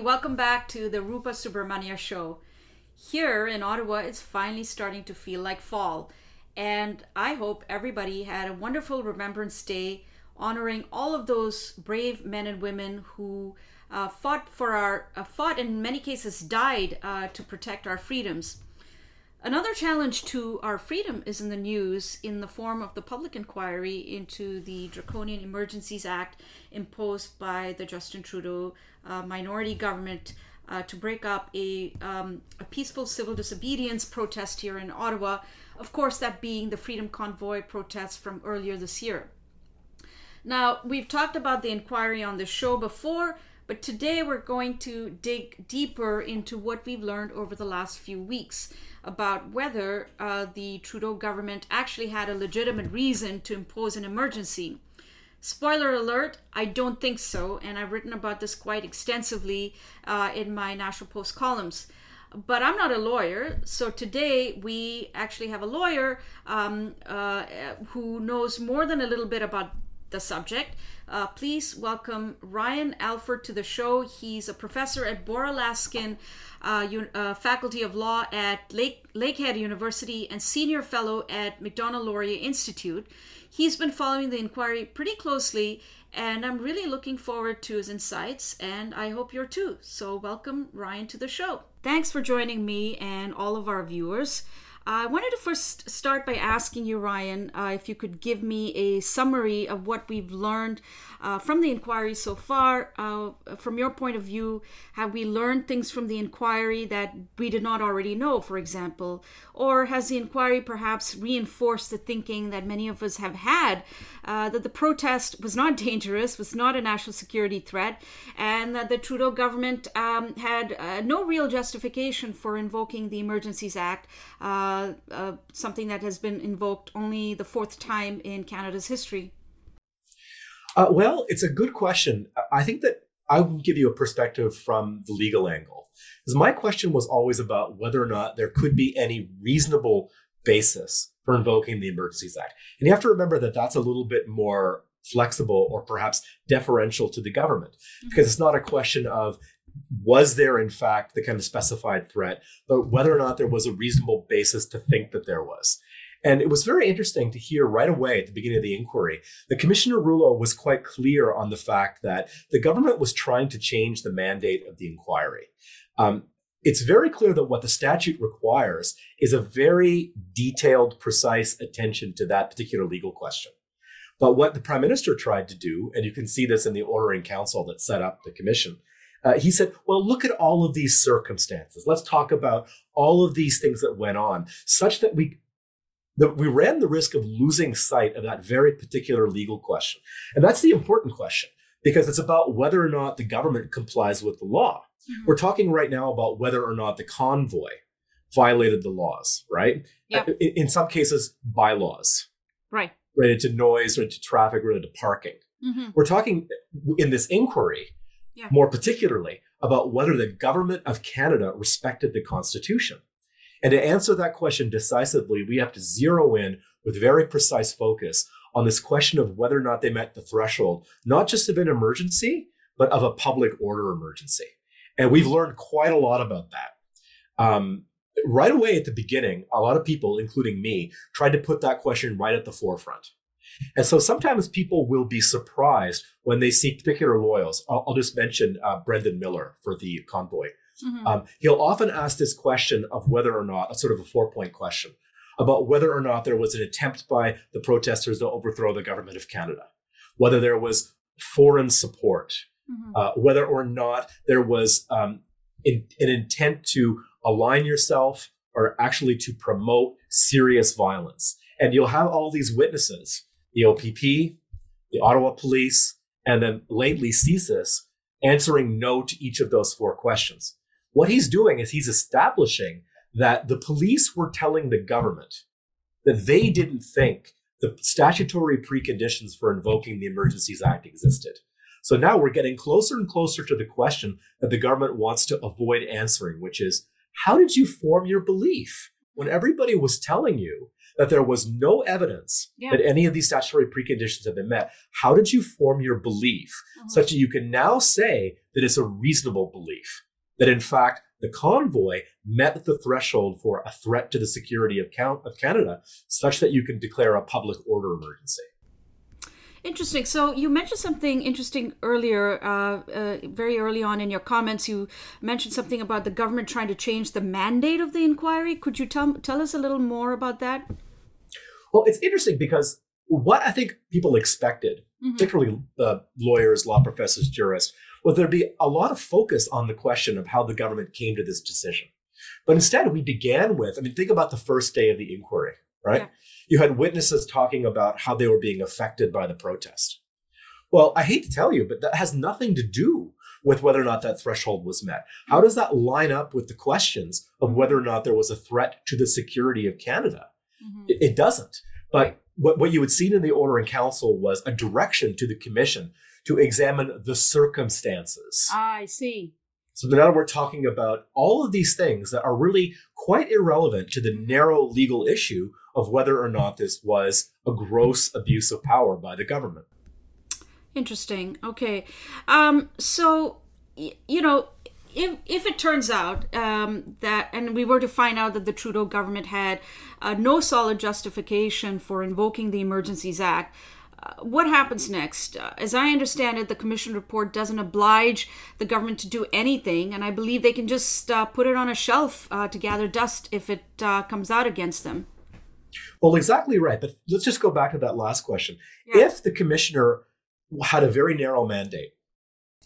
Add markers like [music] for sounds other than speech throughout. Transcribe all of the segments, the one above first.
Welcome back to the Rupa Subramanya Show. Here in Ottawa, it's finally starting to feel like fall. And I hope everybody had a wonderful Remembrance Day honoring all of those brave men and women who uh, fought for our, uh, fought in many cases died uh, to protect our freedoms. Another challenge to our freedom is in the news in the form of the public inquiry into the Draconian Emergencies Act imposed by the Justin Trudeau uh, minority government uh, to break up a, um, a peaceful civil disobedience protest here in Ottawa. Of course, that being the Freedom Convoy protest from earlier this year. Now, we've talked about the inquiry on the show before, but today we're going to dig deeper into what we've learned over the last few weeks about whether uh, the Trudeau government actually had a legitimate reason to impose an emergency. Spoiler alert, I don't think so, and I've written about this quite extensively uh, in my National Post columns. But I'm not a lawyer, so today we actually have a lawyer um, uh, who knows more than a little bit about the subject. Uh, please welcome Ryan Alford to the show. He's a professor at Bora Laskin uh, uh, Faculty of Law at Lake, Lakehead University and senior fellow at Macdonald-Laurier Institute. He's been following the inquiry pretty closely, and I'm really looking forward to his insights, and I hope you're too. So, welcome, Ryan, to the show. Thanks for joining me and all of our viewers. I wanted to first start by asking you, Ryan, uh, if you could give me a summary of what we've learned uh, from the inquiry so far. Uh, from your point of view, have we learned things from the inquiry that we did not already know, for example? Or has the inquiry perhaps reinforced the thinking that many of us have had uh, that the protest was not [laughs] dangerous, was not a national security threat, and that the Trudeau government um, had uh, no real justification for invoking the Emergencies Act? Uh, uh, something that has been invoked only the fourth time in Canada's history? Uh, well, it's a good question. I think that I will give you a perspective from the legal angle. Because my question was always about whether or not there could be any reasonable basis for invoking the Emergencies Act. And you have to remember that that's a little bit more flexible or perhaps deferential to the government mm-hmm. because it's not a question of was there in fact the kind of specified threat, but whether or not there was a reasonable basis to think that there was. And it was very interesting to hear right away at the beginning of the inquiry that Commissioner Rouleau was quite clear on the fact that the government was trying to change the mandate of the inquiry. Um, it's very clear that what the statute requires is a very detailed, precise attention to that particular legal question. But what the prime minister tried to do, and you can see this in the order in council that set up the commission, uh, he said, Well, look at all of these circumstances. Let's talk about all of these things that went on, such that we that we ran the risk of losing sight of that very particular legal question. And that's the important question because it's about whether or not the government complies with the law. Mm-hmm. We're talking right now about whether or not the convoy violated the laws, right? Yeah. Uh, in, in some cases, bylaws. Right. Related to noise, related to traffic, related to parking. Mm-hmm. We're talking in this inquiry yeah. more particularly about whether the government of Canada respected the Constitution. And to answer that question decisively, we have to zero in with very precise focus on this question of whether or not they met the threshold, not just of an emergency, but of a public order emergency. And we've learned quite a lot about that. Um, right away at the beginning, a lot of people, including me, tried to put that question right at the forefront. And so sometimes people will be surprised when they see particular lawyers. I'll, I'll just mention uh, Brendan Miller for the convoy. Mm-hmm. Um, he'll often ask this question of whether or not, a sort of a four point question, about whether or not there was an attempt by the protesters to overthrow the government of Canada, whether there was foreign support, mm-hmm. uh, whether or not there was um, in, an intent to align yourself or actually to promote serious violence. And you'll have all these witnesses the OPP, the Ottawa Police, and then lately CSIS answering no to each of those four questions. What he's doing is he's establishing that the police were telling the government that they didn't think the statutory preconditions for invoking the Emergencies Act existed. So now we're getting closer and closer to the question that the government wants to avoid answering, which is how did you form your belief when everybody was telling you that there was no evidence Yeah. that any of these statutory preconditions have been met, how did you form your belief Mhm. such that you can now say that it's a reasonable belief that in fact the convoy met the threshold for a threat to the security of, Can- of Canada, such that you can declare a public order emergency. Interesting. So you mentioned something interesting earlier, uh, uh, very early on in your comments. You mentioned something about the government trying to change the mandate of the inquiry. Could you tell tell us a little more about that? Well, it's interesting because what I think people expected, Mhm. particularly uh, lawyers, law professors, jurists, was there'd be a lot of focus on the question of how the government came to this decision. But instead, we began with I mean, think about the first day of the inquiry, right? Yeah. You had witnesses talking about how they were being affected by the protest. Well, I hate to tell you, but that has nothing to do with whether or not that threshold was met. How does that line up with the questions of whether or not there was a threat to the security of Canada? Mhm. It, it doesn't. But Right. what, what you had seen in the order in council was a direction to the commission to examine the circumstances. I see. So now we're talking about all of these things that are really quite irrelevant to the Mhm. narrow legal issue of whether or not this was a gross abuse of power by the government. Interesting. Okay. Um, so, y- you know, if, if it turns out um, that, and we were to find out that the Trudeau government had uh, no solid justification for invoking the Emergencies Act, uh, what happens next? Uh, as I understand it, the commission report doesn't oblige the government to do anything, and I believe they can just uh, put it on a shelf uh, to gather dust if it uh, comes out against them. Well, exactly right. But let's just go back to that last question. Yeah. If the commissioner had a very narrow mandate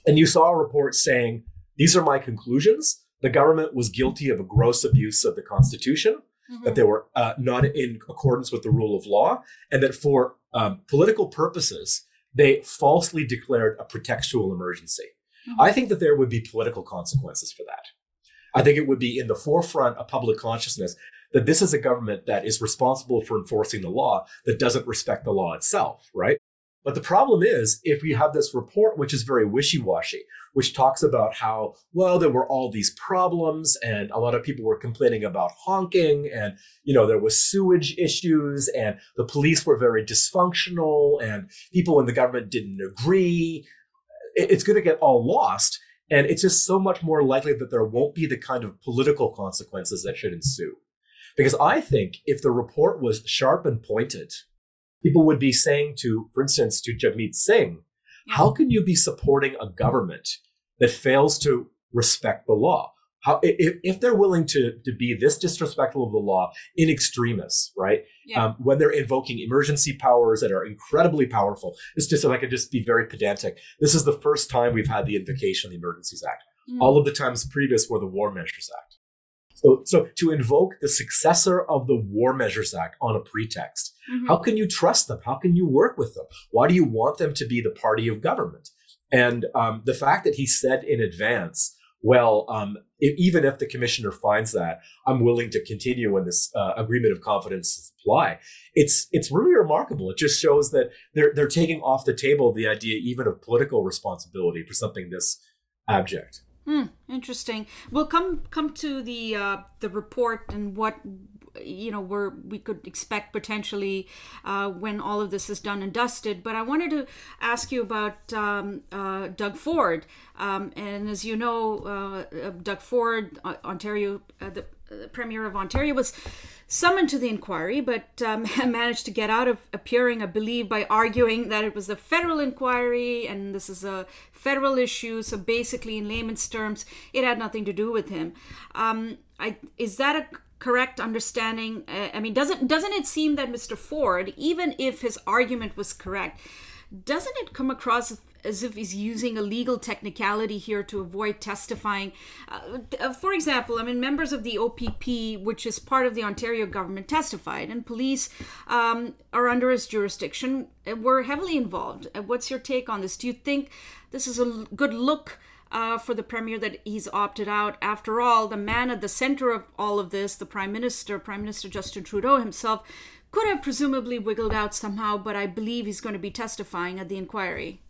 and you saw a report saying, these are my conclusions, the government was guilty of a gross abuse of the Constitution, that they were uh, not in accordance with the rule of law, and that for um, political purposes, they falsely declared a pretextual emergency. Mhm. I think that there would be political consequences for that. I think it would be in the forefront of public consciousness that this is a government that is responsible for enforcing the law that doesn't respect the law itself, right? But the problem is, if we have this report, which is very wishy washy, which talks about how, well, there were all these problems and a lot of people were complaining about honking and, you know, there was sewage issues and the police were very dysfunctional and people in the government didn't agree. It's going to get all lost. And it's just so much more likely that there won't be the kind of political consequences that should ensue. Because I think if the report was sharp and pointed, people would be saying to, for instance, to Jagmeet Singh, Yeah. how can you be supporting a government that fails to respect the law? How, if, if they're willing to, to be this disrespectful of the law in extremis, right? Yeah. Um, when they're invoking emergency powers that are incredibly powerful, it's just if I could just be very pedantic. This is the first time we've had the invocation of the Emergencies Act. Mm. All of the times previous were the War Measures Act. So, so to invoke the successor of the War Measures Act on a pretext, Mhm. how can you trust them? How can you work with them? Why do you want them to be the party of government? And um, the fact that he said in advance, well, um, if, even if the commissioner finds that, I'm willing to continue when this uh, agreement of confidence apply. It's it's really remarkable. It just shows that they're they're taking off the table the idea even of political responsibility for something this abject. Hmm, interesting. We'll come come to the uh, the report and what you know we're we could expect potentially uh, when all of this is done and dusted. But I wanted to ask you about um, uh, Doug Ford. Um, and as you know, uh, uh, Doug Ford, uh, Ontario, uh, the Premier of Ontario, was summoned to the inquiry, but um, [laughs] managed to get out of appearing, I believe, by arguing that it was a federal inquiry and this is a federal issue. So basically, in layman's terms, it had nothing to do with him. Um, I, is that a correct understanding? Uh, I mean, doesn't doesn't it seem that Mr. Ford, even if his argument was correct, doesn't it come across as if he's using a legal technicality here to avoid testifying? Uh, uh, for example, I mean, members of the OPP, which is part of the Ontario government, testified, and police um, are under his jurisdiction. uh, Were heavily involved. Uh, What's your take on this? Do you think this is a good look? Uh, for the premier that he's opted out. After all, the man at the center of all of this, the prime minister, Prime Minister Justin Trudeau himself, could have presumably wiggled out somehow, but I believe he's going to be testifying at the inquiry.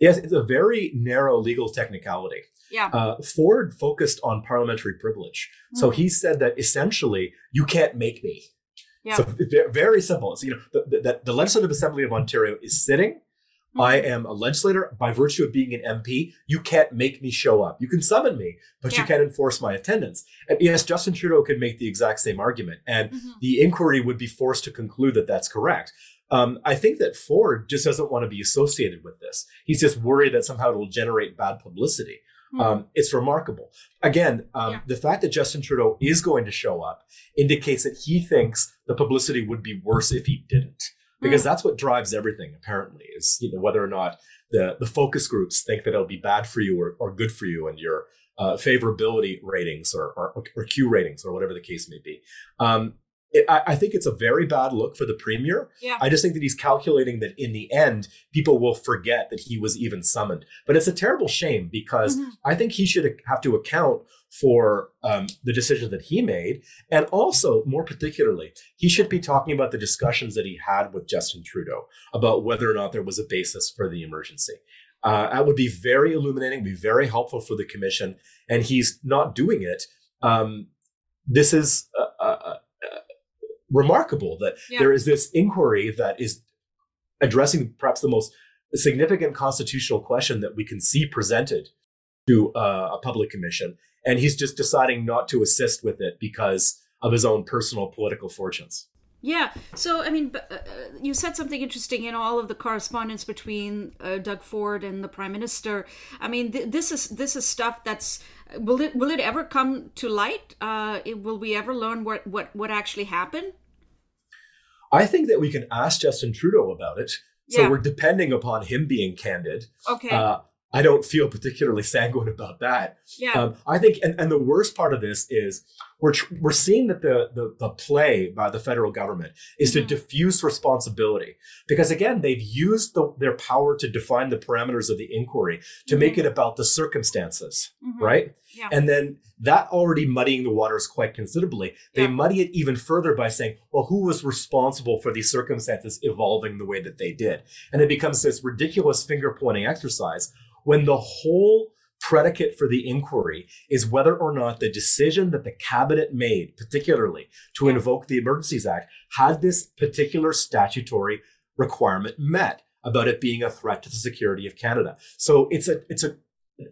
Yes, it's a very narrow legal technicality. Yeah. Uh, Ford focused on parliamentary privilege. So Mhm. he said that essentially, you can't make me. Yeah. So very simple. So you know the, the, the Legislative Assembly of Ontario is sitting. Mhm. I am a legislator by virtue of being an MP. You can't make me show up. You can summon me, but you can't enforce my attendance. And yes, Justin Trudeau could make the exact same argument, and Mhm. the inquiry would be forced to conclude that that's correct. Um, I think that Ford just doesn't want to be associated with this. He's just worried that somehow it'll generate bad publicity. Mhm. Um, it's remarkable. Again, um, Yeah. the fact that Justin Trudeau is going to show up indicates that he thinks the publicity would be worse if he didn't, because that's what drives everything. Apparently, is you know whether or not the the focus groups think that it'll be bad for you or, or good for you, and your uh, favorability ratings or, or or Q ratings or whatever the case may be. Um, it, I, I think it's a very bad look for the premier. Yeah. I just think that he's calculating that in the end, people will forget that he was even summoned. But it's a terrible shame because Mhm. I think he should have to account for um, the decision that he made. And also, more particularly, he should be talking about the discussions that he had with Justin Trudeau about whether or not there was a basis for the emergency. Uh, that would be very illuminating, be very helpful for the commission. And he's not doing it. Um, this is uh, uh, uh, remarkable that Yeah. there is this inquiry that is addressing perhaps the most significant constitutional question that we can see presented to uh, a public commission, and he's just deciding not to assist with it because of his own personal political fortunes. Yeah. So, I mean, uh, you said something interesting in all of the correspondence between uh, Doug Ford and the Prime Minister. I mean, th- this is this is stuff that's will it will it ever come to light? Uh, it, will we ever learn what what what actually happened? I think that we can ask Justin Trudeau about it. So Yeah. we're depending upon him being candid. Okay. Uh, I don't feel particularly [laughs] sanguine about that. yeah. Um, I think, and, and the worst part of this is we're tr- we're seeing that the, the the play by the federal government is Mhm. to diffuse responsibility because again they've used the, their power to define the parameters of the inquiry to make it about the circumstances, Mhm. right? Yeah. And then that already muddying the waters quite considerably. They Yeah. muddy it even further by saying, well, who was responsible for these circumstances evolving the way that they did? And it becomes this ridiculous finger pointing exercise when the whole predicate for the inquiry is whether or not the decision that the cabinet made, particularly to invoke the Emergencies Act, had this particular statutory requirement met about it being a threat to the security of Canada. So it's a it's a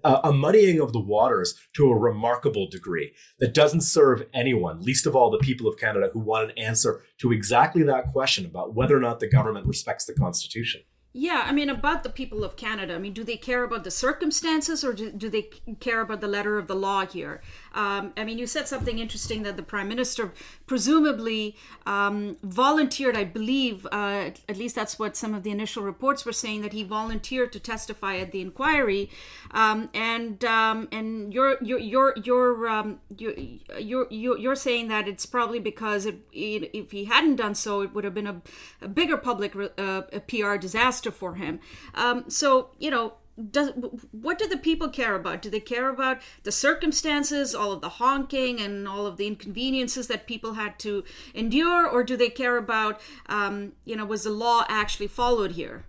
a muddying of the waters to a remarkable degree that doesn't serve anyone, least of all the people of Canada who want an answer to exactly that question about whether or not the government respects the Constitution. Yeah, I mean, about the people of Canada. I mean, do they care about the circumstances or do, do they care about the letter of the law here? Um, I mean, you said something interesting that the Prime Minister presumably um, volunteered, I believe, uh, at least that's what some of the initial reports were saying, that he volunteered to testify at the inquiry. Um, and um, and you're you're you're you're, um, you're you're you're you're saying that it's probably because it, it, if he hadn't done so, it would have been a, a bigger public uh, a PR disaster for him. Um, so you know. Does, what do the people care about? Do they care about the circumstances, all of the honking, and all of the inconveniences that people had to endure, or do they care about, um, you know, was the law actually followed here?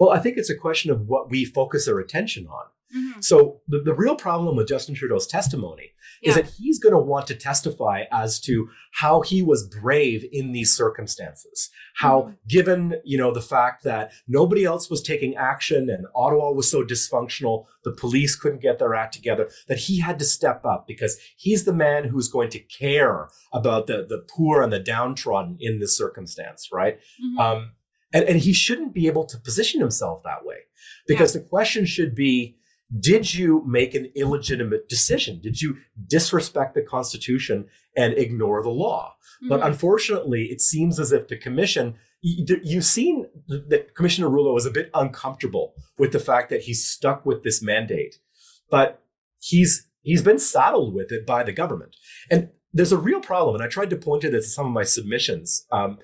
Well, I think it's a question of what we focus our attention on. Mm-hmm. So the, the real problem with Justin Trudeau's testimony is that he's going to want to testify as to how he was brave in these circumstances. How, Mhm. given you know the fact that nobody else was taking action and Ottawa was so dysfunctional, the police couldn't get their act together, that he had to step up because he's the man who's going to care about the the poor and the downtrodden in this circumstance, right? Mhm. Um, and, and he shouldn't be able to position himself that way because the question should be did you make an illegitimate decision? Did you disrespect the Constitution and ignore the law? But Mhm. unfortunately, it seems as if the commission, you- you've seen that Commissioner Rouleau is a bit uncomfortable with the fact that he's stuck with this mandate, but he's he's been saddled with it by the government. And there's a real problem, and I tried to point to this in some of my submissions. Um,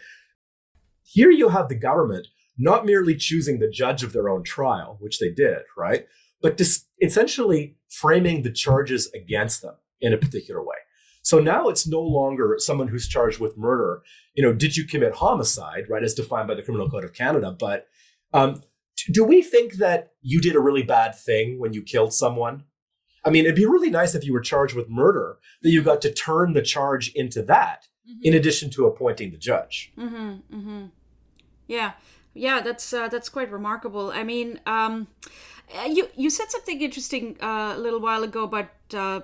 here you have the government not merely choosing the judge of their own trial, which they did, right? But dis- essentially framing the charges against them in a particular way. So now it's no longer someone who's charged with murder. You know, did you commit homicide, right, as defined by the Criminal Code of Canada? But um, do we think that you did a really bad thing when you killed someone? I mean, it'd be really nice if you were charged with murder, that you got to turn the charge into that Mm-hmm. in addition to appointing the judge. Mm-hmm. Mm-hmm. Yeah, yeah, that's uh, that's quite remarkable. I mean, um, you you said something interesting uh, a little while ago about uh,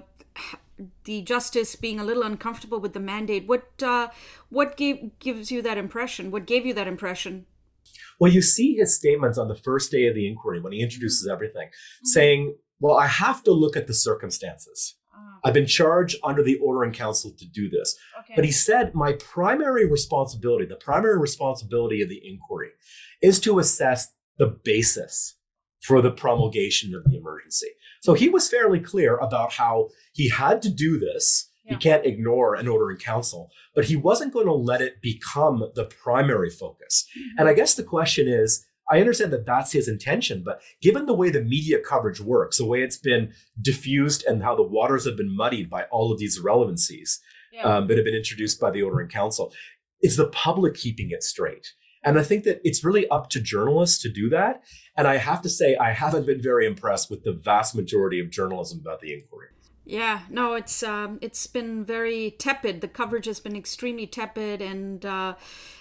the justice being a little uncomfortable with the mandate. What uh, what gave gives you that impression? What gave you that impression? Well, you see his statements on the first day of the inquiry when he introduces everything, saying, "Well, I have to look at the circumstances." I've been charged under the order in council to do this. Okay. But he said, my primary responsibility, the primary responsibility of the inquiry is to assess the basis for the promulgation of the emergency. So he was fairly clear about how he had to do this. He can't ignore an order in council, but he wasn't going to let it become the primary focus. And I guess the question is I understand that that's his intention, but given the way the media coverage works, the way it's been diffused and how the waters have been muddied by all of these irrelevancies Yeah. um, that have been introduced by the order in council, is the public keeping it straight. And I think that it's really up to journalists to do that. And I have to say, I haven't been very impressed with the vast majority of journalism about the inquiry. Yeah, no, it's um, it's been very tepid. The coverage has been extremely tepid, and uh,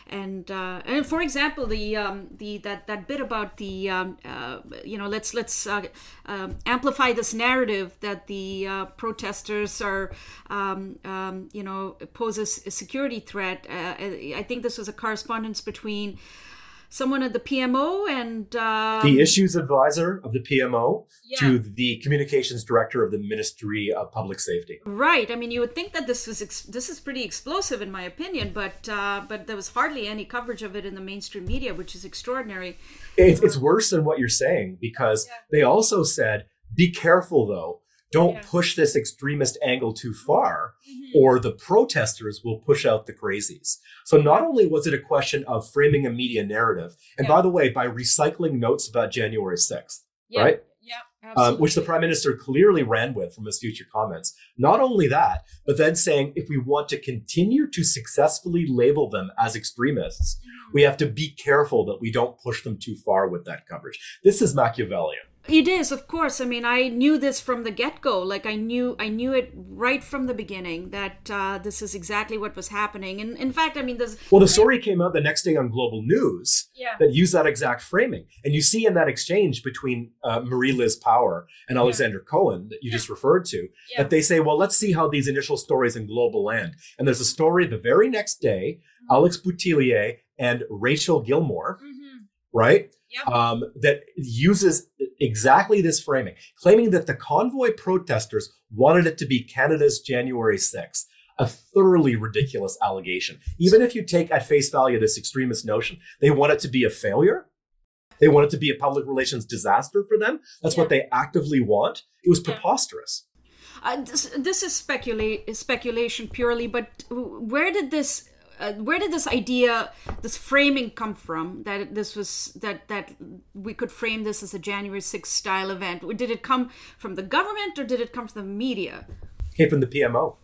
and uh, and for example, the um, the that that bit about the um, uh, you know let's let's uh, um amplify this narrative that the uh, protesters are um, um, you know pose a security threat. Uh, I think this was a correspondence between someone at the PMO and um, the issues advisor of the PMO Yeah. to the communications director of the Ministry of Public Safety. Right. I mean, you would think that this was ex- this is pretty explosive, in my opinion, but uh, but there was hardly any coverage of it in the mainstream media, which is extraordinary. It's, it's worse than what you're saying because Yeah. they also said, be careful though. Don't Yeah. push this extremist angle too far, Mm-hmm. or the protesters will push out the crazies. So not only was it a question of framing a media narrative, and Yeah. by the way, by recycling notes about January 6th, Yeah. right? Yeah. um, which the prime minister clearly ran with from his future comments. Not only that, but then saying if we want to continue to successfully label them as extremists, Mm-hmm. we have to be careful that we don't push them too far with that coverage. This is Machiavellian. It is, of course. I mean, I knew this from the get-go. Like I knew, I knew it right from the beginning that uh, this is exactly what was happening. And in fact, I mean, there's Well, the story came out the next day on Global News yeah, that used that exact framing. And you see in that exchange between uh, Marie Liz Power and Alexander Cohen that you just referred to, Yeah. that they say, well, let's see how these initial stories in Global land. And there's a story the very next day, Alex Boutillier and Rachel Gilmore, Mm-hmm. right? Yep. Um, that uses exactly this framing, claiming that the convoy protesters wanted it to be Canada's January 6th. A thoroughly ridiculous allegation. Even if you take at face value this extremist notion, they want it to be a failure. They want it to be a public relations disaster for them. That's what they actively want. It was Yeah. preposterous. Uh, this, this is speculate speculation purely, but where did this uh, where did this idea, this framing come from? That this was that that we could frame this as a January 6th style event. Did it come from the government or did it come from the media? Came from the PMO.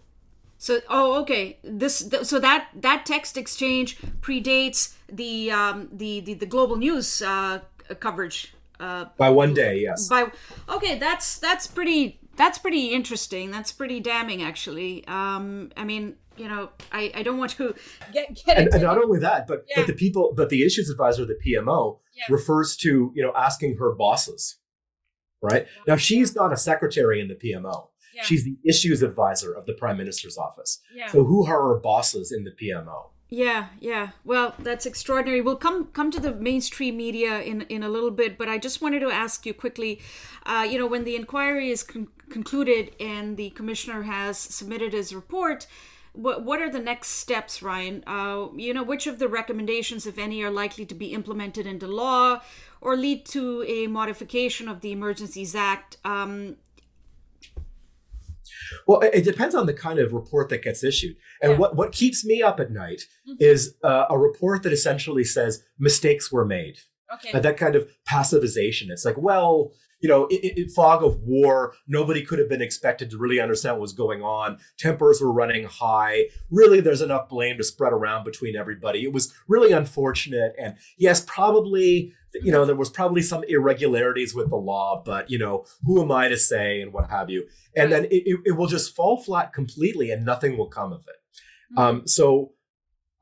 So, oh, okay. This, th- so that that text exchange predates the um, the, the the global news uh, coverage. Uh, By one day, yes. by okay, that's that's pretty that's pretty interesting. That's pretty damning, actually. Um, I mean, you know, I, I don't want to [laughs] get get and, into and not only that, but Yeah. but the people, but the issues advisor of the PMO Yeah. refers to you know asking her bosses, right? Now she's not a secretary in the PMO. Yeah. She's the issues advisor of the prime minister's office. yeah. So who are her bosses in the PMO? Yeah, yeah. Well, that's extraordinary. We'll come come to the mainstream media in in a little bit, but I just wanted to ask you quickly. Uh, you know, when the inquiry is con- concluded and the commissioner has submitted his report, what what are the next steps, Ryan? Uh, you know, which of the recommendations, if any, are likely to be implemented into law or lead to a modification of the Emergencies Act? Um, Well, it, depends on the kind of report that gets issued. And Yeah. what what keeps me up at night Mhm. is uh, a report that essentially says mistakes were made. okay. Uh, that kind of passivization. It's like, well, you know, fog of war, nobody could have been expected to really understand what was going on. Tempers were running high. Really, there's enough blame to spread around between everybody. It was really unfortunate. And yes, probably, you know, there was probably some irregularities with the law, but, you know, who am I to say and what have you? And then it, it, it will just fall flat completely and nothing will come of it. Mm-hmm. Um, so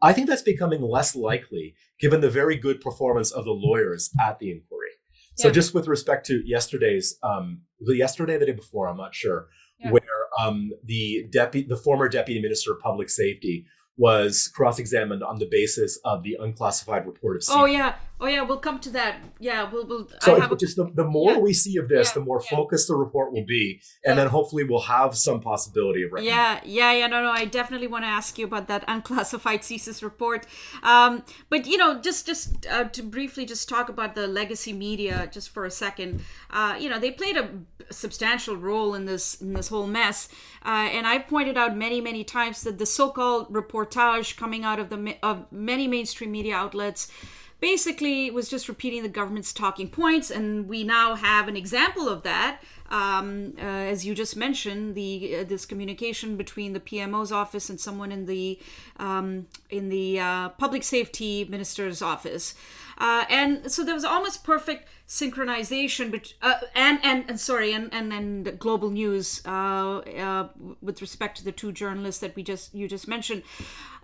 I think that's becoming less likely given the very good performance of the lawyers at the inquiry. So just with respect to yesterday's, um, the yesterday, the day before, I'm not sure, yeah. where um, the deputy, the former deputy minister of public safety was cross-examined on the basis of the unclassified report of. Oh yeah, oh yeah, we'll come to that. Yeah, we'll. we'll so it, just the, the more yeah. we see of this, yeah. the more yeah. focused the report will be, and then hopefully we'll have some possibility of. Yeah, yeah, yeah. No, no. I definitely want to ask you about that [laughs] unclassified CSIS report. Um, but you know, just just uh, to briefly just talk about the legacy media just for a second. Uh, you know, they played a substantial role in this in this whole mess. Uh, and I've pointed out many, many times that the so-called reportage coming out of the of many mainstream media outlets basically was just repeating the government's talking points, and we now have an example of that. Um, uh, as you just mentioned, the uh, this communication between the PMO's office and someone in the um, in the uh, public safety minister's office. Uh, and so there was almost perfect synchronization but uh, and, and and sorry and and, and global news uh, uh, with respect to the two journalists that we just you just mentioned.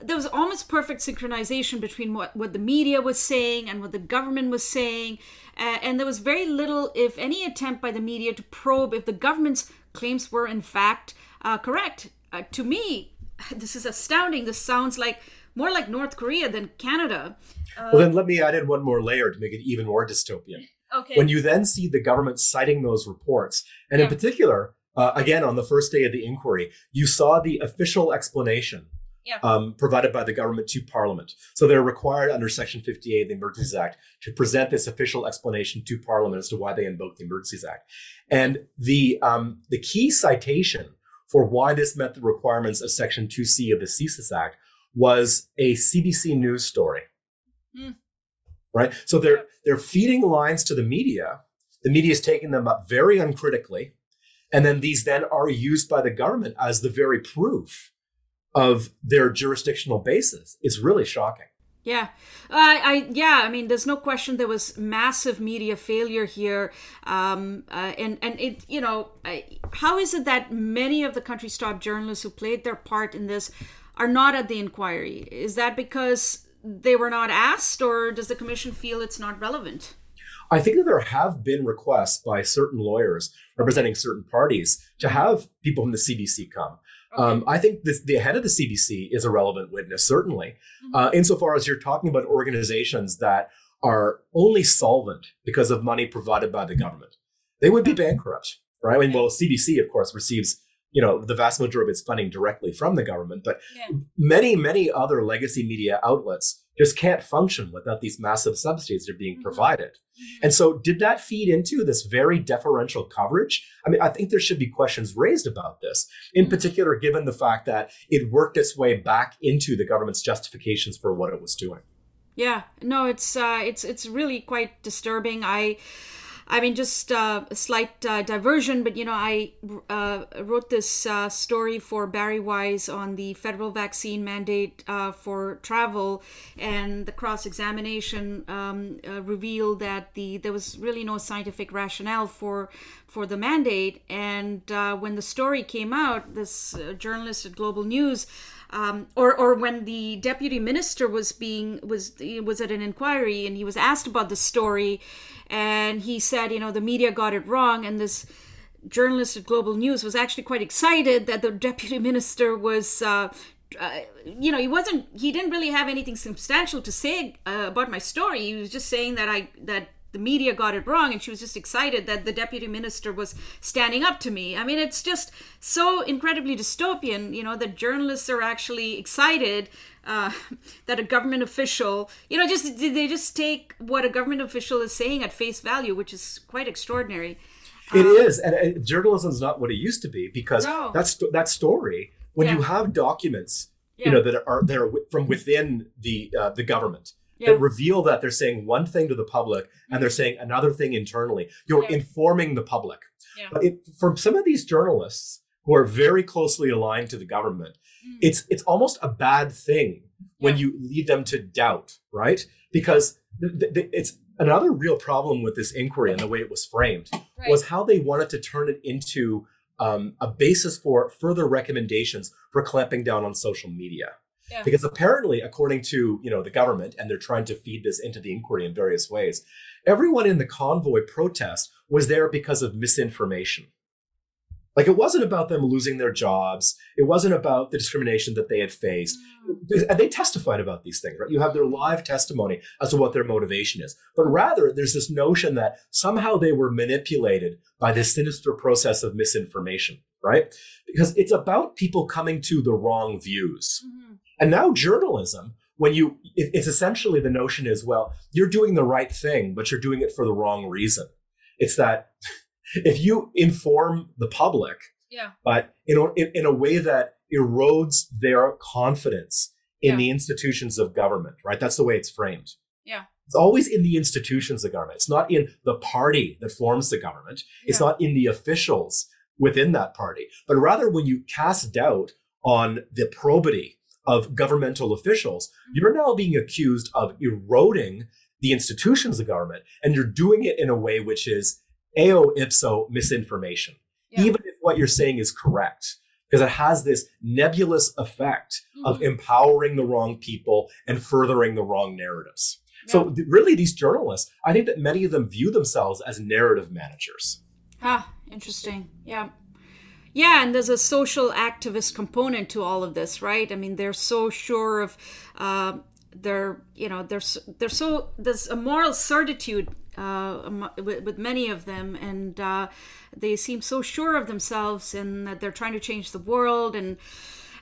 There was almost perfect synchronization between what what the media was saying and what the government was saying. Uh, and there was very little if any attempt by the media to probe if the government's claims were in fact uh, correct. To me [laughs] this is astounding. This sounds like more like North Korea than Canada. Uh, well, then let me add in one more layer to make it even more dystopian. Okay. When you then see the government citing those reports, and yeah. in particular, uh, again on the first day of the inquiry, you saw the official explanation yeah. um, provided by the government to Parliament. So they're required under Section 58 of the Emergencies Act to present this official explanation to Parliament as to why they invoked the Emergencies Act. And the um, the key citation for why this met the requirements of Section 2C of the CSIS Act was a CBC News story. Mm. Right? So they're they're feeding lines to the media. The media is taking them up very uncritically. And then these then are used by the government as the very proof of their jurisdictional basis. It's really shocking. Yeah, I, I, yeah. I mean, there's no question there was massive media failure here, um, uh, and and it, you know, I, how is it that many of the country's top journalists who played their part in this are not at the inquiry. Is that because they were not asked, or does the commission feel it's not relevant? I think that there have been requests by certain lawyers representing certain parties to have people from the CBC come. Okay. Um, I think this, the head of the CBC is a relevant witness, certainly, mm-hmm. uh, insofar as you're talking about organizations that are only solvent because of money provided by the government. They would be bankrupt, right? I mean, well, CBC, of course, receives you know the vast majority of its funding directly from the government but yeah. many many other legacy media outlets just can't function without these massive subsidies that are being mm-hmm. provided mm-hmm. and so did that feed into this very deferential coverage i mean i think there should be questions raised about this in mm-hmm. particular given the fact that it worked its way back into the government's justifications for what it was doing yeah no it's uh it's it's really quite disturbing i I mean, just uh, a slight uh, diversion, but you know, I uh, wrote this uh, story for Bari Weiss on the federal vaccine mandate uh, for travel, and the cross examination um, uh, revealed that the there was really no scientific rationale for for the mandate. And when the story came out, this journalist at Global News. Um, or or when the deputy minister was being was was at an inquiry and he was asked about the story and he said, you know, the media got it wrong, and this journalist at Global News was actually quite excited that the [laughs] deputy minister was. Uh, uh, you know, he wasn't. He didn't really have anything substantial to say uh, about my story. He was just saying that I that the media got it wrong, and she was just excited that the deputy minister was standing up to me. I mean, it's just so incredibly dystopian. You know, that journalists are actually excited uh, [laughs] that a government official, you know, just they just take what a government official is saying at face value, which is quite extraordinary. It um, is, and, and journalism is not what it used to be because no. that's that story. When yeah. you have documents, yeah. you know that are that are from within the uh, the government yeah. that reveal that they're saying one thing to the public mm-hmm. and they're saying another thing internally. You're informing the public. But it, for some of these journalists who are very closely aligned to the government, Mm. it's it's almost a bad thing when you lead them to doubt, right? Because th- th- it's another real problem with this inquiry and the way it was framed right. was how they wanted to turn it into um, a basis for further recommendations for clamping down on social media. Yeah. Because apparently, according to you know the government, and they're trying to feed this into the inquiry in various ways, everyone in the convoy protest was there because of misinformation. Like it wasn't about them losing their jobs. It wasn't about the discrimination that they had faced. Mm. And they testified about these things, right? You have their live testimony as to what their motivation is. But rather, there's this notion that somehow they were manipulated by this sinister process of misinformation, right? Because it's about people coming to the wrong views. Mm-hmm. And now journalism, when you, it's essentially the notion is, well, you're doing the right thing, but you're doing it for the wrong reason. It's that [laughs] if you inform the public, yeah, but in a, in, in a way that erodes their confidence in yeah. the institutions of government, right? That's the way it's framed. Yeah. It's always in the institutions of government. It's not in the party that forms the government. Yeah. It's not in the officials within that party, but rather when you cast doubt on the probity of governmental officials, mm-hmm. you're now being accused of eroding the institutions of government, and you're doing it in a way which is eo ipso misinformation, yeah. even if what you're saying is correct, because it has this nebulous effect mm-hmm. of empowering the wrong people and furthering the wrong narratives. Yeah. So, th- really, these journalists, I think that many of them view themselves as narrative managers. Ah, interesting. Yeah. Yeah, and there's a social activist component to all of this, right? I mean, they're so sure of, uh, they're you know, they're they're so there's a moral certitude uh, with, with, many of them, and uh, they seem so sure of themselves and that they're trying to change the world and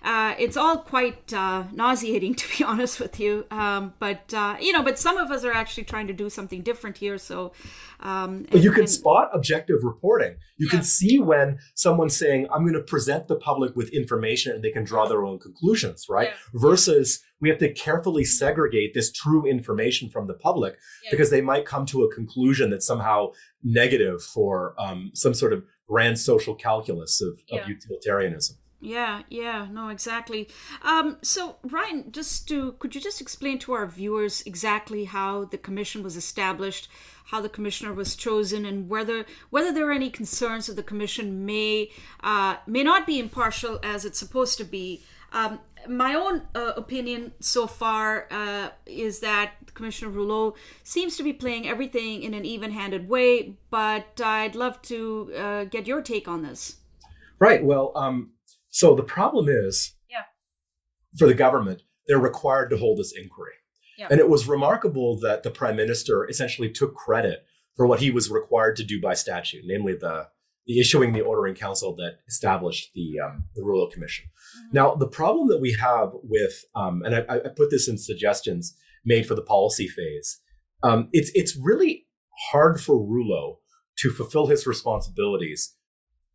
uh, it's all quite uh, nauseating, [laughs] to be honest with you. Um, but uh, you know, but some of us are actually trying to do something different here. So, um, and, you can and, spot objective reporting. You yeah. can see when someone's saying, "I'm going to present the public with information," and they can draw their own conclusions, right? Yeah. Versus we have to carefully segregate this true information from the public yeah. because they might come to a conclusion that's somehow negative for um, some sort of grand social calculus of, of utilitarianism. Yeah, yeah, no, exactly. Um, so, Ryan, just to could you just explain to our viewers exactly how the commission was established, how the commissioner was chosen, and whether whether there are any concerns that the commission may uh, may not be impartial as it's supposed to be. Um, my own uh, opinion so far uh, is that Commissioner Rouleau seems to be playing everything in an even-handed way, but I'd love to uh, get your take on this. Right. Well, um, so the problem is, yeah. for the government, they're required to hold this inquiry. Yeah. And it was remarkable that the prime minister essentially took credit for what he was required to do by statute, namely the, the issuing the order in council that established the um, the Rouleau Commission. Mm-hmm. Now, the problem that we have with, um, and I, I, put this in suggestions made for the policy phase, um, it's it's really hard for Rouleau to fulfill his responsibilities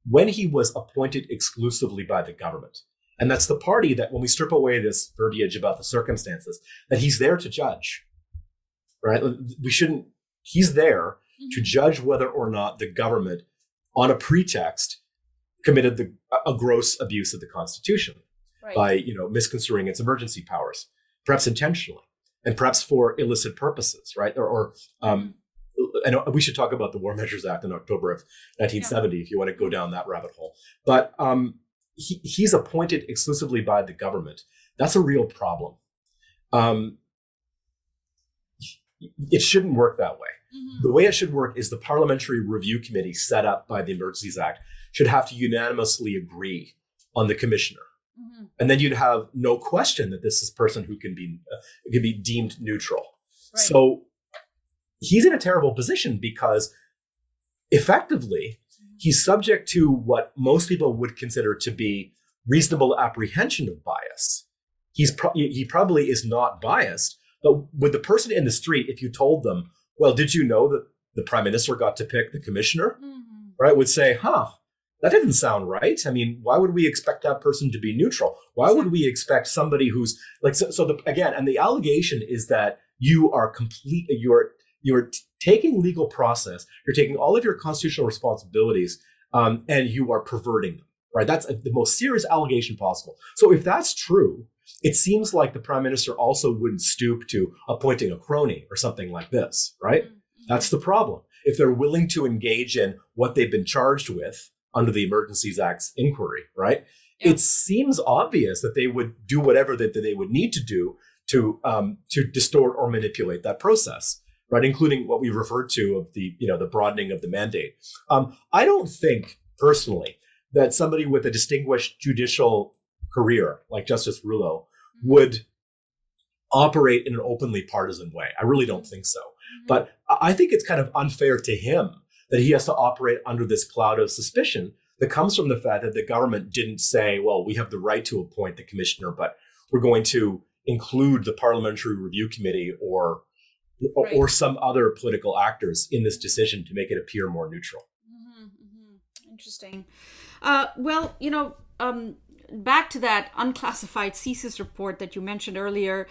when he was appointed exclusively by the government. And that's the party that, when we strip away this verbiage about the circumstances, that he's there to judge, right? We shouldn't, he's there mm-hmm. to judge whether or not the government, on a pretext, committed the, a gross abuse of the Constitution right. by, you know, misconstruing its emergency powers, perhaps intentionally, and perhaps for illicit purposes, right? Or, or um, mm-hmm and we should talk about the War Measures Act in October of 1970 yeah. if you want to go down that rabbit hole. But um, he, he's appointed exclusively by the government. That's a real problem. Um, it shouldn't work that way. Mm-hmm. The way it should work is the Parliamentary Review Committee set up by the Emergencies Act should have to unanimously agree on the commissioner. Mm-hmm. And then you'd have no question that this is a person who can be uh, can be deemed neutral. Right. So he's in a terrible position because effectively he's subject to what most people would consider to be reasonable apprehension of bias. He's pro- he probably is not biased, but with the person in the street, if you told them, "Well, did you know that the prime minister got to pick the commissioner?" Mm-hmm. Right, would say, "Huh, that didn't sound right. I mean, why would we expect that person to be neutral? Why would we expect somebody who's like so, so the, again, and the allegation is that you are complete you're you're t- taking legal process, you're taking all of your constitutional responsibilities, um, and you are perverting them. Right? That's a, the most serious allegation possible. So if that's true, it seems like the prime minister also wouldn't stoop to appointing a crony or something like this. Right? Mm-hmm. That's the problem. If they're willing to engage in what they've been charged with under the Emergencies Act's inquiry, right? yeah. it seems obvious that they would do whatever that, that they would need to do to um, to distort or manipulate that process, right? Including what we referred to of the you know the broadening of the mandate. Um, I don't think personally that somebody with a distinguished judicial career like Justice Rouleau mm-hmm. would operate in an openly partisan way. I really don't think so. Mm-hmm. But I think it's kind of unfair to him that he has to operate under this cloud of suspicion that comes from the fact that the government didn't say, well, we have the right to appoint the commissioner, but we're going to include the parliamentary review committee or right. or some other political actors in this decision to make it appear more neutral. Mm-hmm, mm-hmm. Interesting. Uh, well, you know, um, back to that unclassified CSIS report that you mentioned earlier.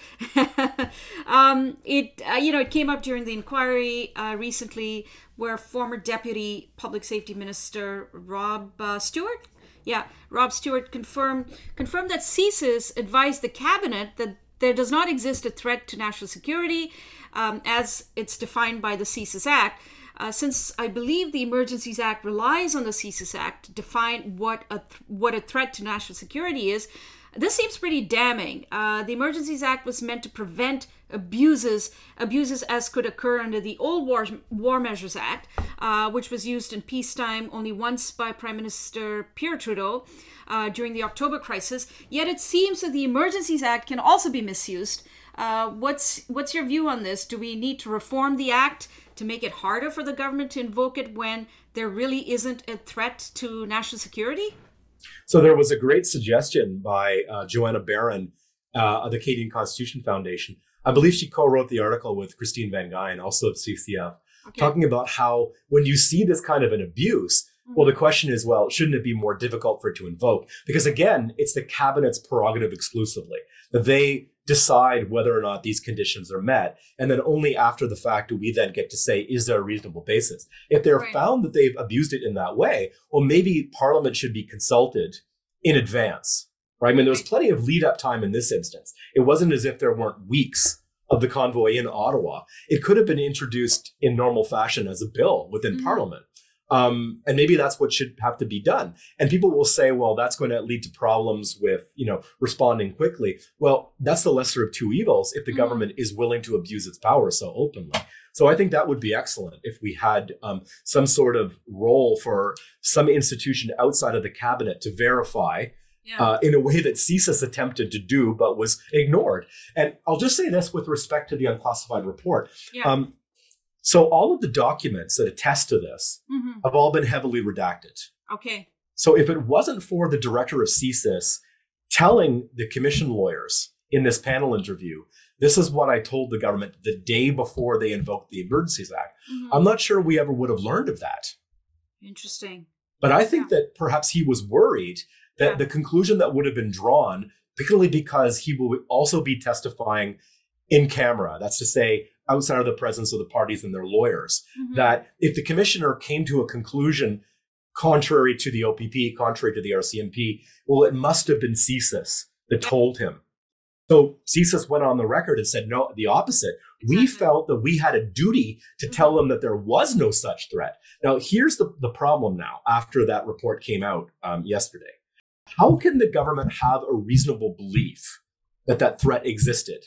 [laughs] um, it uh, you know it came up during the inquiry uh, recently where former Deputy Public Safety Minister Rob uh, Stewart, yeah, Rob Stewart confirmed confirmed that CSIS advised the cabinet that there does not exist a threat to national security um, as it's defined by the CSIS Act. Uh, since I believe the Emergencies Act relies on the CSIS Act to define what a th- what a threat to national security is, this seems pretty damning. Uh, the Emergencies Act was meant to prevent abuses, abuses as could occur under the old War, War Measures Act, uh, which was used in peacetime only once by Prime Minister Pierre Trudeau uh, during the October crisis. Yet it seems that the Emergencies Act can also be misused. Uh, what's what's your view on this? Do we need to reform the act to make it harder for the government to invoke it when there really isn't a threat to national security? So there was a great suggestion by uh, Joanna Baron uh, of the Canadian Constitution Foundation. I believe she co-wrote the article with Christine Van Geyn, also of CCF, okay. talking about how when you see this kind of an abuse, well, the mm-hmm. question is, well, shouldn't it be more difficult for it to invoke? Because again, it's the cabinet's prerogative exclusively that they decide whether or not these conditions are met. And then only after the fact do we then get to say, is there a reasonable basis? If they're right. found that they've abused it in that way, well, maybe Parliament should be consulted in advance, right? I mean, there was plenty of lead up time in this instance. It wasn't as if there weren't weeks of the convoy in Ottawa. It could have been introduced in normal fashion as a bill within mm-hmm. Parliament. Um, and maybe that's what should have to be done. And people will say, well, that's going to lead to problems with, you know, responding quickly. Well, that's the lesser of two evils if the mm-hmm. government is willing to abuse its power so openly. So I think that would be excellent if we had um, some sort of role for some institution outside of the cabinet to verify yeah. Uh, in a way that CSIS attempted to do but was ignored. And I'll just say this with respect to the unclassified report. Yeah. Um, so all of the documents that attest to this mm-hmm. have all been heavily redacted. Okay. So if it wasn't for the director of CSIS telling the commission lawyers in this panel interview, this is what I told the government the day before they invoked the Emergencies Act. Mm-hmm. I'm not sure we ever would have learned of that. Interesting. But I think yeah. that perhaps he was worried that yeah. the conclusion that would have been drawn, particularly because he will also be testifying in camera, that's to say, outside of the presence of the parties and their lawyers. Mm-hmm. That if the commissioner came to a conclusion contrary to the OPP, contrary to the RCMP, well, it must have been CSIS that told him. So CSIS went on the record and said, no, the opposite. Exactly. We felt that we had a duty to mm-hmm. tell them that there was no such threat. Now, here's the, the problem now after that report came out um, yesterday. How can the government have a reasonable belief that that threat existed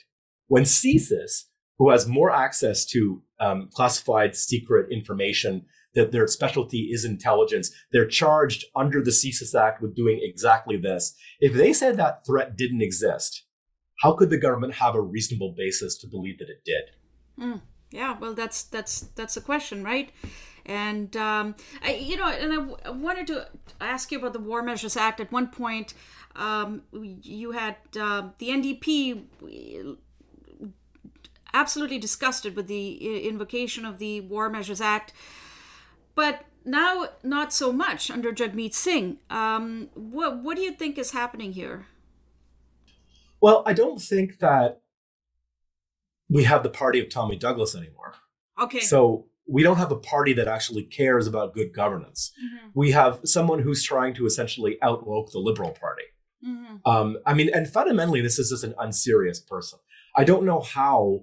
when CSIS who has more access to um, classified secret information that their specialty is intelligence. They're charged under the CSIS Act with doing exactly this. If they said that threat didn't exist, how could the government have a reasonable basis to believe that it did? Mm, yeah, well, that's that's that's a question, right? And um, I, you know, and I wanted to ask you about the War Measures Act. At one point, um, you had uh, the NDP absolutely disgusted with the invocation of the War Measures Act, but now not so much under Jagmeet Singh. Um, what what do you think is happening here? Well, I don't think that we have the party of Tommy Douglas anymore. Okay. So we don't have a party that actually cares about good governance. Mm-hmm. We have someone who's trying to essentially outwoke the Liberal Party. Mm-hmm. Um, I mean, and fundamentally, this is just an unserious person. I don't know how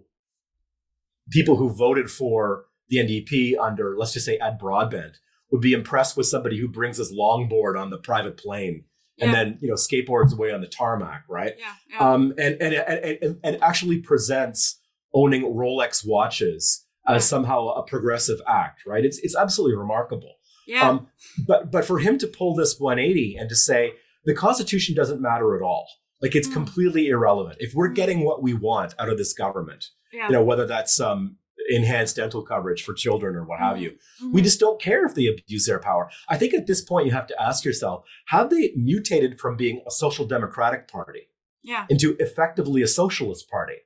people who voted for the NDP under, let's just say, Ed Broadbent would be impressed with somebody who brings his longboard on the private plane and then you know skateboards away on the tarmac, right? Yeah. yeah. Um, and, and and and and actually presents owning Rolex watches as somehow a progressive act, right? It's it's absolutely remarkable. yeah. Um, but but for him to pull this 180 and to say the Constitution doesn't matter at all, like it's Mm. completely irrelevant. If we're getting what we want out of this government, yeah. you know, whether that's um, enhanced dental coverage for children or what have you, Mhm. we just don't care if they abuse their power. I think at this point you have to ask yourself: Have they mutated from being a social democratic party yeah. into effectively a socialist party?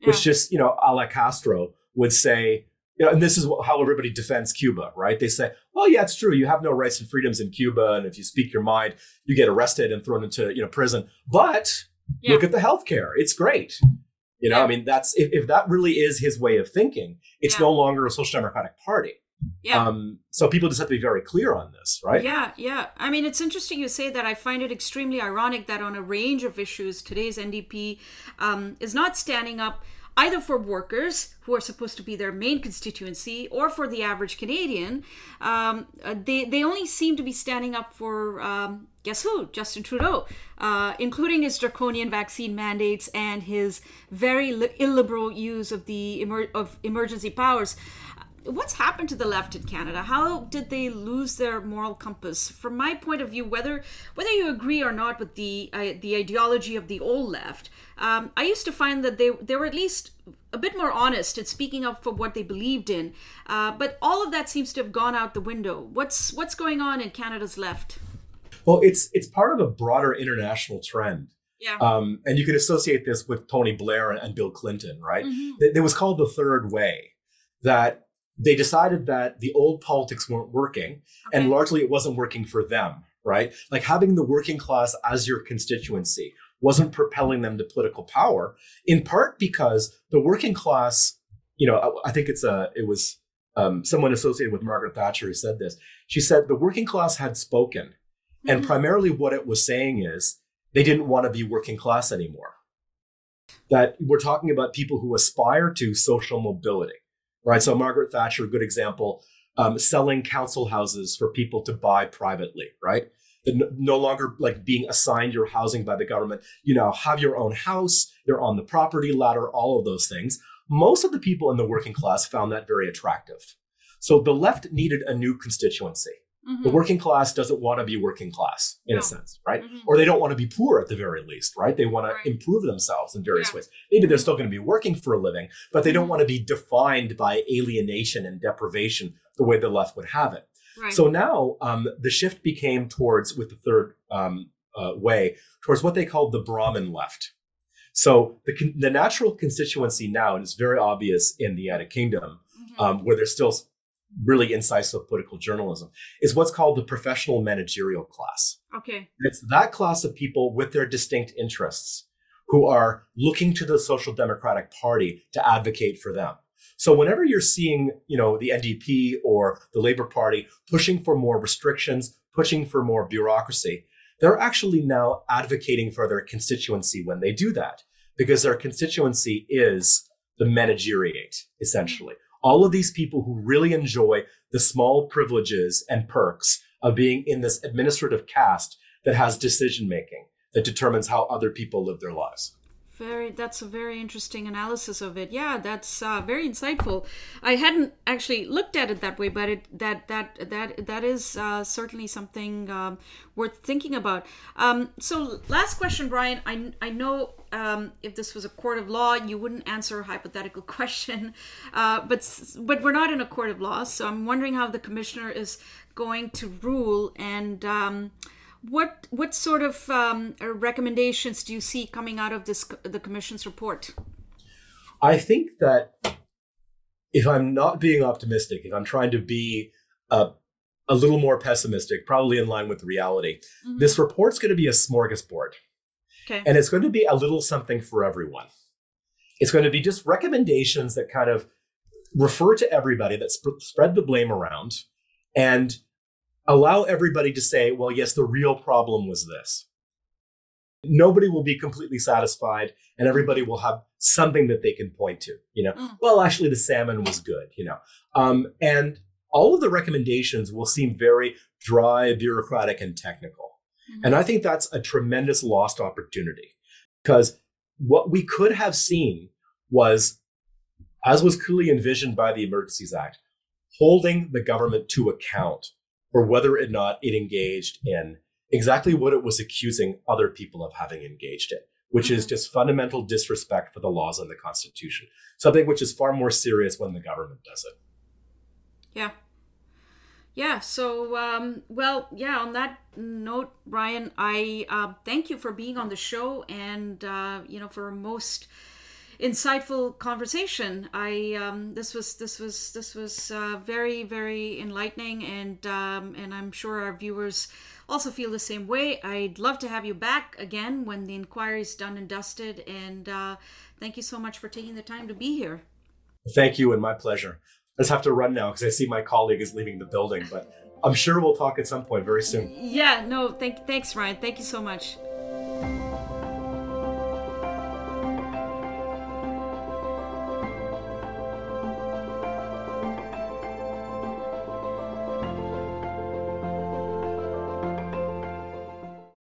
yeah. which just you know a la castro would say you know, and this is how everybody defends cuba right they say oh yeah it's true you have no rights and freedoms in cuba and if you speak your mind you get arrested and thrown into you know prison but Yeah. look at the healthcare it's great you know Yeah. i mean that's if, if that really is his way of thinking it's Yeah. no longer a social democratic party Yeah. um so people just have to be very clear on this right Yeah, yeah. I mean, it's interesting you say that. I find it extremely ironic that on a range of issues, today's NDP um, is not standing up either for workers who are supposed to be their main constituency or for the average Canadian. Um, uh, they, they only seem to be standing up for, um, guess who? Justin Trudeau, uh, including his draconian vaccine mandates and his very li- illiberal use of the emer- of emergency powers what's happened to the left in Canada? How did they lose their moral compass? From my point of view, whether whether you agree or not with the uh, the ideology of the old left, um, I used to find that they they were at least a bit more honest in speaking up for what they believed in. Uh, but all of that seems to have gone out the window. What's what's going on in Canada's left? well it's it's part of a broader international trend Yeah. um, and you could associate this with tony blair and, bill clinton right Mhm. It, it was called the third way that they decided that the old politics weren't working and largely it wasn't working for them right? Like having the working class as your constituency wasn't propelling them to political power in part because the working class you know i, I think it's a it was um, someone associated with margaret thatcher who said this. She said the working class had spoken and Mhm. primarily what it was saying is they didn't want to be working class anymore. That we're talking about people who aspire to social mobility right so margaret thatcher good example um, selling council houses for people to buy privately right? No, longer like being assigned your housing by the government. You now have your own house you're on the property ladder all of those things. Most of the people in the working class found that very attractive. So the left needed a new constituency Mhm. the working class doesn't want to be working class in No. a sense, right? Mhm. Or they don't want to be poor at the very least, right? They want Right. to improve themselves in various Yeah. ways. Maybe they're still going to be working for a living, but they don't Mhm. want to be defined by alienation and deprivation the way the left would have it. Right. So now um, the shift became towards, with the third um, uh, way, towards what they called the Brahmin left. So the, the natural constituency now, and it's very obvious in the United Kingdom, Mhm. um, where there's still really incisive political journalism, is what's called the professional managerial class. okay. It's that class of people with their distinct interests who are looking to the Social Democratic Party to advocate for them. So whenever you're seeing, you know, the NDP or the Labour Party pushing for more restrictions, pushing for more bureaucracy, they're actually now advocating for their constituency when they do that because their constituency is the manageriate, essentially. All of these people who really enjoy the small privileges and perks of being in this administrative caste that has decision making that determines how other people live their lives. Very, that's a very interesting analysis of it. Yeah, that's uh, very insightful. I hadn't actually looked at it that way, but it that that that that is uh, certainly something um, worth thinking about. Um, so, last question, Ryan. I I know um, if this was a court of law, you wouldn't answer a hypothetical [laughs] question, uh, but but we're not in a court of law, so I'm wondering how the commissioner is going to rule and. What what sort of um, uh, recommendations do you see coming out of this the commission's report? I think that if I'm not being optimistic, if I'm trying to be a, a little more pessimistic, probably in line with reality, Mhm. this report's going to be a smorgasbord okay. and it's going to be a little something for everyone. It's going to be just recommendations that kind of refer to everybody, that sp- spread the blame around and allow everybody to say, well, yes, the real problem was this. Nobody will be completely satisfied and everybody will have something that they can point to, you know, Mm. well, actually the salmon was good, you know. Um, and all of the recommendations will seem very dry, bureaucratic, and technical. Mm-hmm. And I think that's a tremendous lost opportunity because what we could have seen was, as was clearly envisioned by the Emergencies Act, holding the government to account for whether or not it engaged in exactly what it was accusing other people of having engaged in, which mm-hmm. is just fundamental disrespect for the laws and the Constitution. Something which is far more serious when the government does it. Yeah. Yeah. So, um, well, yeah. On that note, Ryan, I uh, thank you for being on the show, and uh, you know, for most insightful conversation. I um, this was this was this was uh, very very enlightening, and um, and I'm sure our viewers also feel the same way. I'd love to have you back again when the inquiry is done and dusted. And uh, thank you so much for taking the time to be here. Thank you, and my pleasure. I just have to run now because I see my colleague is leaving the building, but I'm sure we'll talk at some point very soon. Yeah, no, thank, thanks, Ryan. Thank you so much.